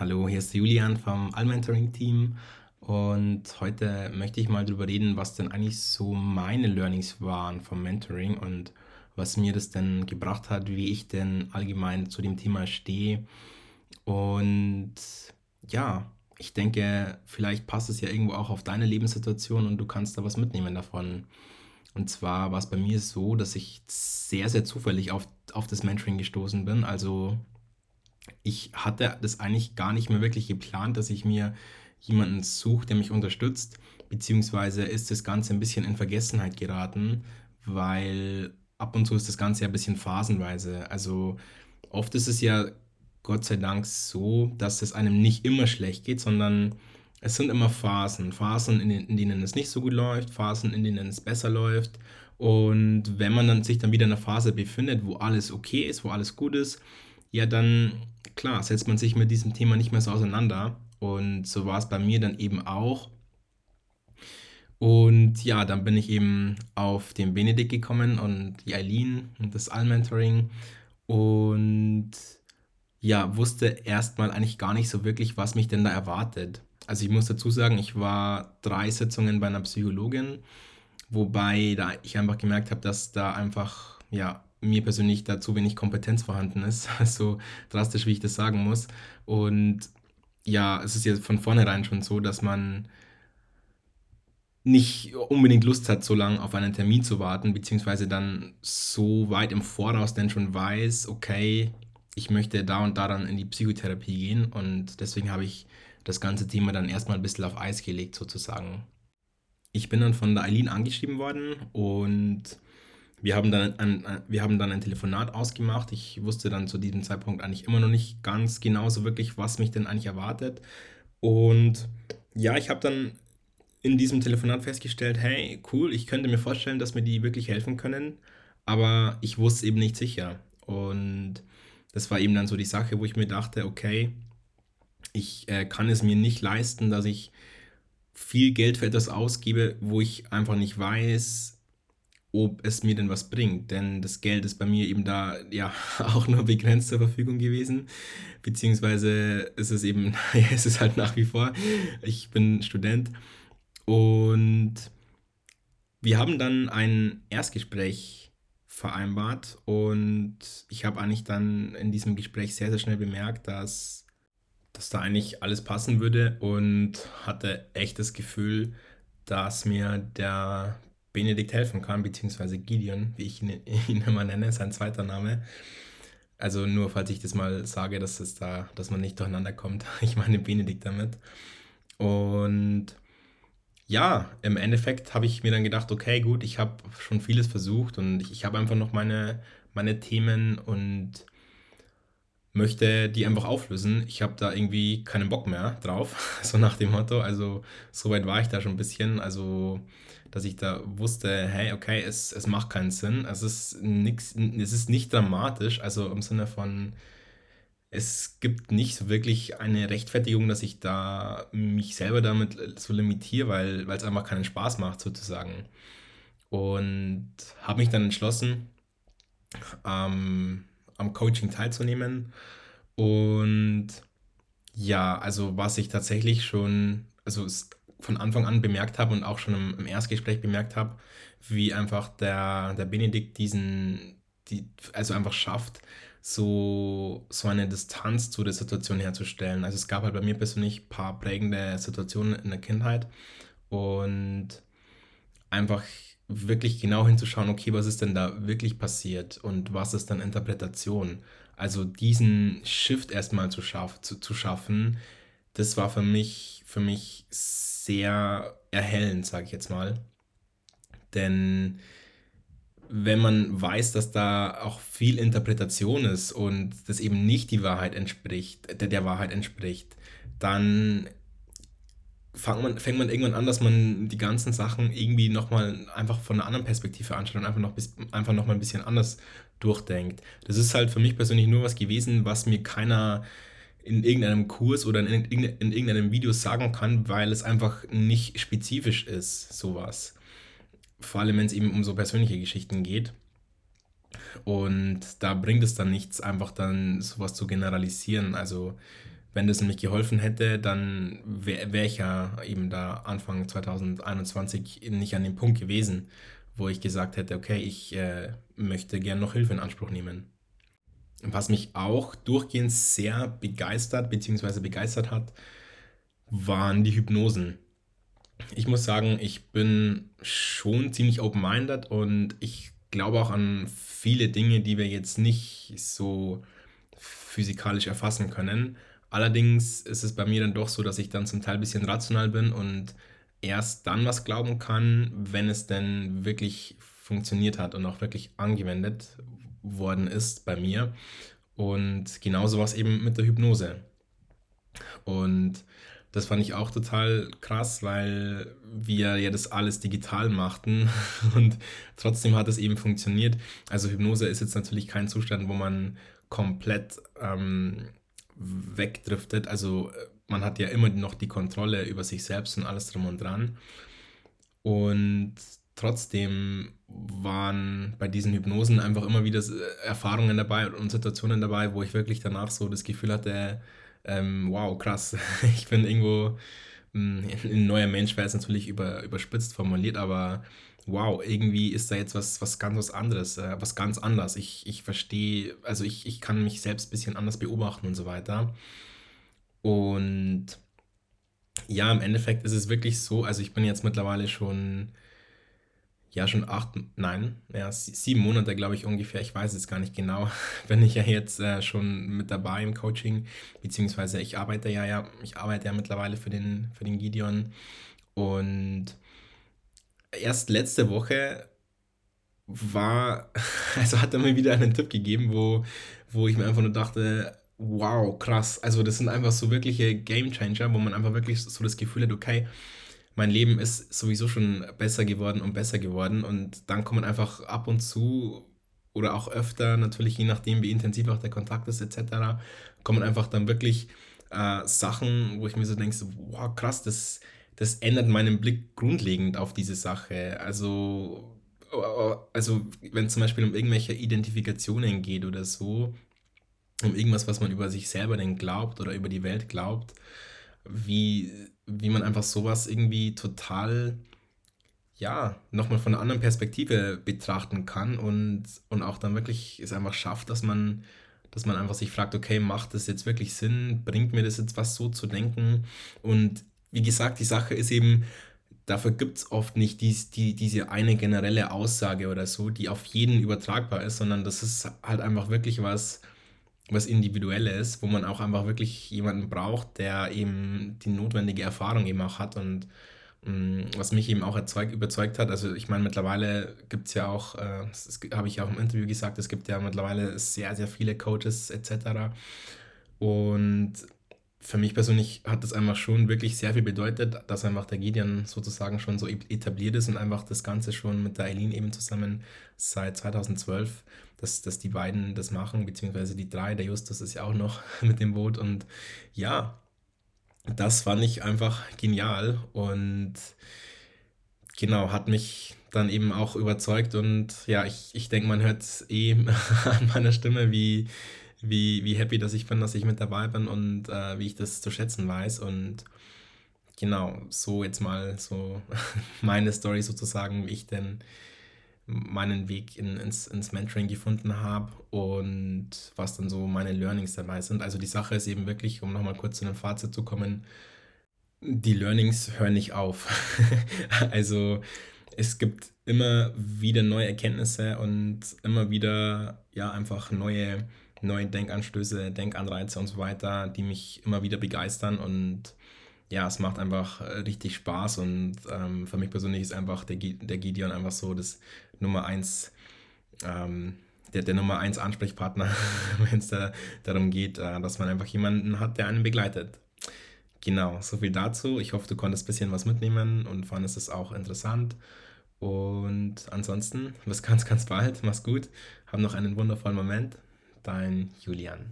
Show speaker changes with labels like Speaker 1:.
Speaker 1: Hallo, hier ist Julian vom Allmentoring-Team und heute möchte ich mal darüber reden, was denn eigentlich so meine Learnings waren vom Mentoring und was mir das denn gebracht hat, wie ich denn allgemein zu dem Thema stehe. Und ja, ich denke, vielleicht passt es ja irgendwo auch auf deine Lebenssituation und du kannst da was mitnehmen davon. Und zwar war es bei mir so, dass ich sehr, sehr zufällig auf, auf das Mentoring gestoßen bin. Also ich hatte das eigentlich gar nicht mehr wirklich geplant, dass ich mir jemanden suche, der mich unterstützt, beziehungsweise ist das Ganze ein bisschen in Vergessenheit geraten, weil ab und zu ist das Ganze ja ein bisschen phasenweise. Also oft ist es ja Gott sei Dank so, dass es einem nicht immer schlecht geht, sondern es sind immer Phasen. Phasen, in, in denen es nicht so gut läuft, Phasen, in denen es besser läuft. Und wenn man dann sich dann wieder in einer Phase befindet, wo alles okay ist, wo alles gut ist, ja, dann klar, setzt man sich mit diesem Thema nicht mehr so auseinander. Und so war es bei mir dann eben auch. Und ja, dann bin ich eben auf den Benedikt gekommen und die Eileen und das All-Mentoring und ja, wusste erstmal eigentlich gar nicht so wirklich, was mich denn da erwartet. Also ich muss dazu sagen, ich war drei Sitzungen bei einer Psychologin, wobei da ich einfach gemerkt habe, dass da einfach ja mir persönlich da zu wenig Kompetenz vorhanden ist, so drastisch wie ich das sagen muss. Und ja, es ist ja von vornherein schon so, dass man nicht unbedingt Lust hat, so lange auf einen Termin zu warten, beziehungsweise dann so weit im Voraus denn schon weiß, okay, ich möchte da und da dann in die Psychotherapie gehen und deswegen habe ich das ganze Thema dann erstmal ein bisschen auf Eis gelegt sozusagen. Ich bin dann von der Eileen angeschrieben worden und wir haben dann ein, wir haben dann ein Telefonat ausgemacht. Ich wusste dann zu diesem Zeitpunkt eigentlich immer noch nicht ganz genau so wirklich, was mich denn eigentlich erwartet. Und ja, ich habe dann in diesem Telefonat festgestellt, hey, cool, ich könnte mir vorstellen, dass mir die wirklich helfen können, aber ich wusste eben nicht sicher. Und das war eben dann so die Sache, wo ich mir dachte, okay, ich äh, kann es mir nicht leisten, dass ich viel Geld für etwas ausgebe, wo ich einfach nicht weiß, ob es mir denn was bringt. Denn das Geld ist bei mir eben da ja auch nur begrenzt zur Verfügung gewesen. Beziehungsweise ist es eben, ja, es ist halt nach wie vor, ich bin Student. Und wir haben dann ein Erstgespräch vereinbart und ich habe eigentlich dann in diesem Gespräch sehr, sehr schnell bemerkt, dass, dass da eigentlich alles passen würde und hatte echt das Gefühl, dass mir der Benedikt helfen kann, beziehungsweise Gideon, wie ich ihn, ihn immer nenne, sein zweiter Name. Also nur falls ich das mal sage, dass es da, dass man nicht durcheinander kommt. Ich meine Benedikt damit. Und ja, im Endeffekt habe ich mir dann gedacht, okay, gut, ich habe schon vieles versucht und ich, ich habe einfach noch meine, meine Themen und möchte die einfach auflösen. Ich habe da irgendwie keinen Bock mehr drauf, so nach dem Motto. Also so weit war ich da schon ein bisschen. Also dass ich da wusste, hey, okay, es, es macht keinen Sinn. Es ist nix, es ist nicht dramatisch, also im Sinne von, es gibt nicht wirklich eine Rechtfertigung, dass ich da mich selber damit so limitiere, weil, weil es einfach keinen Spaß macht, sozusagen. Und habe mich dann entschlossen, ähm, am Coaching teilzunehmen. Und ja, also was ich tatsächlich schon, also von Anfang an bemerkt habe und auch schon im, im Erstgespräch bemerkt habe, wie einfach der, der Benedikt diesen, die, also einfach schafft, so, so eine Distanz zu der Situation herzustellen. Also es gab halt bei mir persönlich ein paar prägende Situationen in der Kindheit und einfach wirklich genau hinzuschauen, okay, was ist denn da wirklich passiert und was ist dann Interpretation? Also diesen Shift erstmal zu, schaff, zu, zu schaffen, das war für mich, für mich sehr erhellend, sage ich jetzt mal. Denn wenn man weiß, dass da auch viel Interpretation ist und das eben nicht die Wahrheit entspricht, der, der Wahrheit entspricht, dann fängt man, fängt man irgendwann an, dass man die ganzen Sachen irgendwie nochmal einfach von einer anderen Perspektive anschaut und einfach noch, einfach noch mal ein bisschen anders durchdenkt. Das ist halt für mich persönlich nur was gewesen, was mir keiner in irgendeinem Kurs oder in, in irgendeinem Video sagen kann, weil es einfach nicht spezifisch ist, sowas. Vor allem, wenn es eben um so persönliche Geschichten geht. Und da bringt es dann nichts, einfach dann sowas zu generalisieren. Also wenn das nämlich geholfen hätte, dann wäre wär ich ja eben da Anfang 2021 nicht an dem Punkt gewesen, wo ich gesagt hätte, okay, ich äh, möchte gerne noch Hilfe in Anspruch nehmen. Was mich auch durchgehend sehr begeistert bzw. begeistert hat, waren die Hypnosen. Ich muss sagen, ich bin schon ziemlich open-minded und ich glaube auch an viele Dinge, die wir jetzt nicht so physikalisch erfassen können. Allerdings ist es bei mir dann doch so, dass ich dann zum Teil ein bisschen rational bin und erst dann was glauben kann, wenn es denn wirklich funktioniert hat und auch wirklich angewendet worden ist bei mir. Und genauso war es eben mit der Hypnose. Und das fand ich auch total krass, weil wir ja das alles digital machten und trotzdem hat es eben funktioniert. Also Hypnose ist jetzt natürlich kein Zustand, wo man komplett ähm, wegdriftet. Also äh, man hat ja immer noch die Kontrolle über sich selbst und alles drum und dran. Und trotzdem waren bei diesen Hypnosen einfach immer wieder äh, Erfahrungen dabei und Situationen dabei, wo ich wirklich danach so das Gefühl hatte, ähm, wow, krass, ich bin irgendwo hm, ein neuer Mensch, wäre es natürlich über, überspitzt formuliert, aber wow, irgendwie ist da jetzt was, was ganz was anderes, äh, was ganz anders. Ich, ich verstehe, also ich, ich kann mich selbst ein bisschen anders beobachten und so weiter. Und ja, im Endeffekt ist es wirklich so, also ich bin jetzt mittlerweile schon, ja, schon acht, nein, ja, sieben Monate, glaube ich, ungefähr, ich weiß es gar nicht genau, bin ich ja jetzt äh, schon mit dabei im Coaching, beziehungsweise ich arbeite ja, ja, ich arbeite ja mittlerweile für den, für den Gideon und erst letzte Woche war, also hat er mir wieder einen Tipp gegeben, wo, wo ich mir einfach nur dachte, wow, krass. Also das sind einfach so wirkliche Game Changer, wo man einfach wirklich so das Gefühl hat, okay, mein Leben ist sowieso schon besser geworden und besser geworden und dann kommen einfach ab und zu oder auch öfter, natürlich je nachdem, wie intensiv auch der Kontakt ist etc., kommen einfach dann wirklich äh, Sachen, wo ich mir so denke, so, wow, krass, das das ändert meinen Blick grundlegend auf diese Sache. Also, also wenn es zum Beispiel um irgendwelche Identifikationen geht oder so, um irgendwas, was man über sich selber denn glaubt oder über die Welt glaubt, wie, wie man einfach sowas irgendwie total, ja, nochmal von einer anderen Perspektive betrachten kann und, und auch dann wirklich es einfach schafft, dass man, dass man einfach sich fragt, okay, macht das jetzt wirklich Sinn? Bringt mir das jetzt was so zu denken? Und wie gesagt, die Sache ist eben, dafür gibt es oft nicht dies, die, diese eine generelle Aussage oder so, die auf jeden übertragbar ist, sondern das ist halt einfach wirklich was, was Individuelles, wo man auch einfach wirklich jemanden braucht, der eben die notwendige Erfahrung eben auch hat und mm, was mich eben auch erzeugt, überzeugt hat, also ich meine, mittlerweile gibt es ja auch, äh, das habe ich ja auch im Interview gesagt, es gibt ja mittlerweile sehr, sehr viele Coaches etc. Und für mich persönlich hat das einfach schon wirklich sehr viel bedeutet, dass einfach der Gideon sozusagen schon so etabliert ist und einfach das Ganze schon mit der Eileen eben zusammen seit 2012, dass, dass die beiden das machen, beziehungsweise die drei, der Justus ist ja auch noch mit dem Boot. Und ja, das fand ich einfach genial und genau, hat mich dann eben auch überzeugt. Und ja, ich, ich denke, man hört es eh an meiner Stimme, wie wie, wie happy, dass ich bin, dass ich mit dabei bin und äh, wie ich das zu schätzen weiß. Und genau, so jetzt mal so meine Story sozusagen, wie ich denn meinen Weg in, ins, ins Mentoring gefunden habe und was dann so meine Learnings dabei sind. Also die Sache ist eben wirklich, um nochmal kurz zu einem Fazit zu kommen, die Learnings hören nicht auf. also es gibt immer wieder neue Erkenntnisse und immer wieder ja einfach neue neue Denkanstöße, Denkanreize und so weiter, die mich immer wieder begeistern und ja, es macht einfach äh, richtig Spaß und ähm, für mich persönlich ist einfach der, der Gideon einfach so das Nummer eins, ähm, der, der Nummer eins Ansprechpartner, wenn es da, darum geht, äh, dass man einfach jemanden hat, der einen begleitet. Genau, so viel dazu. Ich hoffe, du konntest ein bisschen was mitnehmen und fandest es auch interessant. Und ansonsten, bis ganz, ganz bald. Mach's gut. Hab noch einen wundervollen Moment dein Julian.